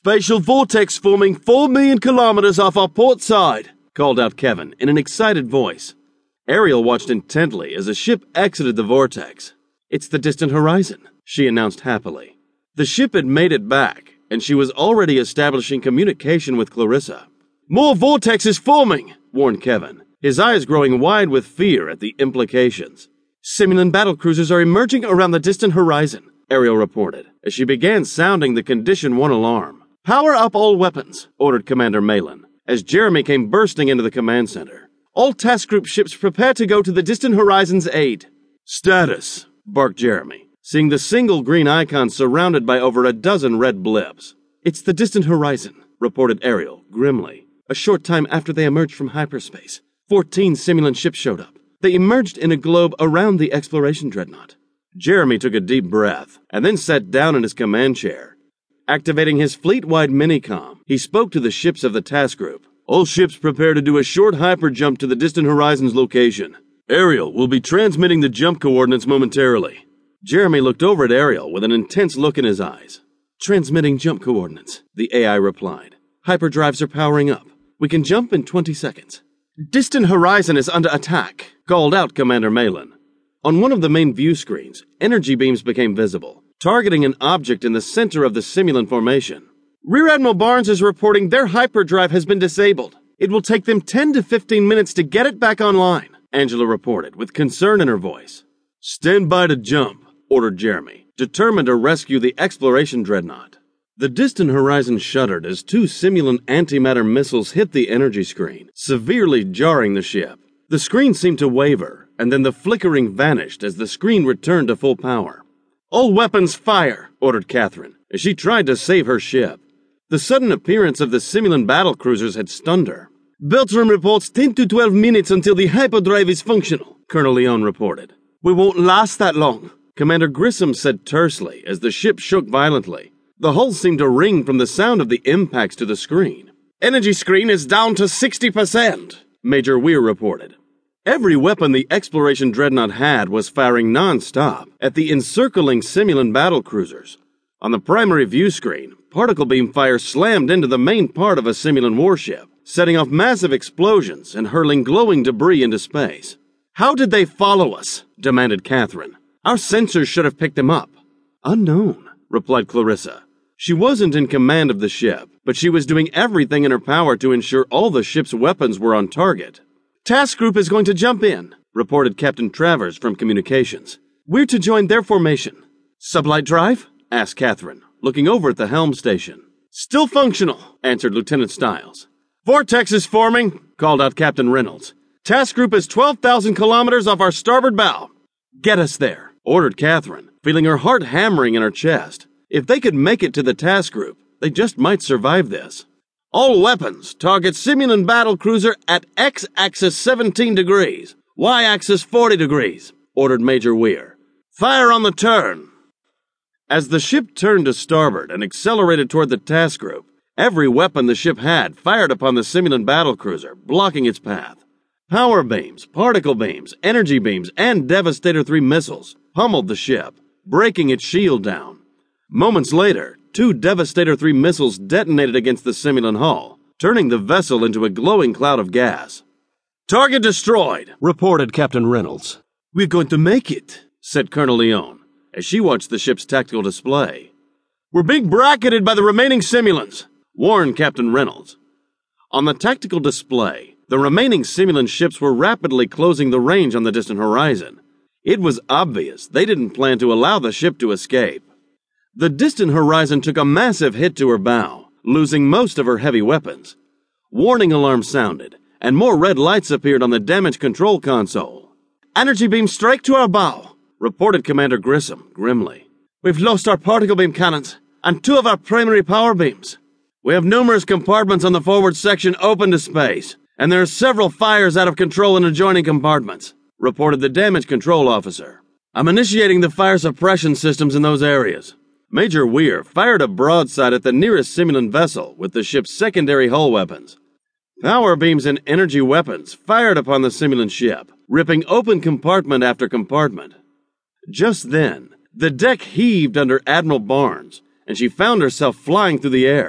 Spatial vortex forming 4 million kilometers off our port side, called out Kevin in an excited voice. Ariel watched intently as the ship exited the vortex. It's the distant horizon, she announced happily. The ship had made it back, and she was already establishing communication with Clarissa. More vortexes forming, warned Kevin, his eyes growing wide with fear at the implications. Simulin battlecruisers are emerging around the distant horizon, Ariel reported, as she began sounding the Condition 1 alarm. Power up all weapons, ordered Commander Malin, as Jeremy came bursting into the command center. All task group ships prepare to go to the distant horizon's aid. Status, barked Jeremy, seeing the single green icon surrounded by over a dozen red blips. It's the distant horizon, reported Ariel, grimly. A short time after they emerged from hyperspace, 14 Simulin ships showed up. They emerged in a globe around the exploration dreadnought. Jeremy took a deep breath and then sat down in his command chair. Activating his fleet wide minicom, he spoke to the ships of the task group. All ships prepare to do a short hyper jump to the distant horizon's location. Ariel will be transmitting the jump coordinates momentarily. Jeremy looked over at Ariel with an intense look in his eyes. Transmitting jump coordinates, the AI replied. Hyperdrives are powering up. We can jump in 20 seconds. Distant horizon is under attack, called out Commander Malin. On one of the main view screens, energy beams became visible, targeting an object in the center of the Simulin formation. Rear Admiral Barnes is reporting their hyperdrive has been disabled. It will take them 10 to 15 minutes to get it back online, Angela reported with concern in her voice. Stand by to jump, ordered Jeremy, determined to rescue the exploration dreadnought. The distant horizon shuddered as two Simulin antimatter missiles hit the energy screen, severely jarring the ship. The screen seemed to waver, and then the flickering vanished as the screen returned to full power. All weapons fire, ordered Catherine, as she tried to save her ship. The sudden appearance of the Simulin battle cruisers had stunned her. Beltram reports 10 to 12 minutes until the hyperdrive is functional, Colonel Leon reported. We won't last that long, Commander Grissom said tersely as the ship shook violently. The hull seemed to ring from the sound of the impacts to the screen. Energy screen is down to 60%, Major Weir reported. Every weapon the exploration dreadnought had was firing non-stop at the encircling Simulin battle cruisers. On the primary view screen, particle beam fire slammed into the main part of a Simulin warship, setting off massive explosions and hurling glowing debris into space. How did they follow us? demanded Catherine. Our sensors should have picked them up. Unknown, replied Clarissa. She wasn't in command of the ship, but she was doing everything in her power to ensure all the ship's weapons were on target. Task Group is going to jump in, reported Captain Travers from Communications. We're to join their formation. Sublight drive? asked Catherine, looking over at the helm station. Still functional, answered Lieutenant Stiles. Vortex is forming, called out Captain Reynolds. Task Group is 12,000 kilometers off our starboard bow. Get us there, ordered Catherine, feeling her heart hammering in her chest. If they could make it to the task group, they just might survive this. All weapons target Simulin battle cruiser at X axis 17 degrees, Y axis 40 degrees, ordered Major Weir. Fire on the turn. As the ship turned to starboard and accelerated toward the task group, every weapon the ship had fired upon the Simulin battle cruiser, blocking its path. Power beams, particle beams, energy beams, and Devastator 3 missiles pummeled the ship, breaking its shield down. Moments later, two Devastator 3 missiles detonated against the Simulin hull, turning the vessel into a glowing cloud of gas. Target destroyed, reported Captain Reynolds. We're going to make it, said Colonel Leon, as she watched the ship's tactical display. We're being bracketed by the remaining Simulins, warned Captain Reynolds. On the tactical display, the remaining Simulin ships were rapidly closing the range on the distant horizon. It was obvious they didn't plan to allow the ship to escape. The distant horizon took a massive hit to her bow, losing most of her heavy weapons. Warning alarms sounded, and more red lights appeared on the damage control console. Energy beam strike to our bow, reported Commander Grissom grimly. We've lost our particle beam cannons and two of our primary power beams. We have numerous compartments on the forward section open to space, and there are several fires out of control in adjoining compartments, reported the damage control officer. I'm initiating the fire suppression systems in those areas. Major Weir fired a broadside at the nearest Simulin vessel with the ship's secondary hull weapons. Power beams and energy weapons fired upon the Simulin ship, ripping open compartment after compartment. Just then, the deck heaved under Admiral Barnes, and she found herself flying through the air.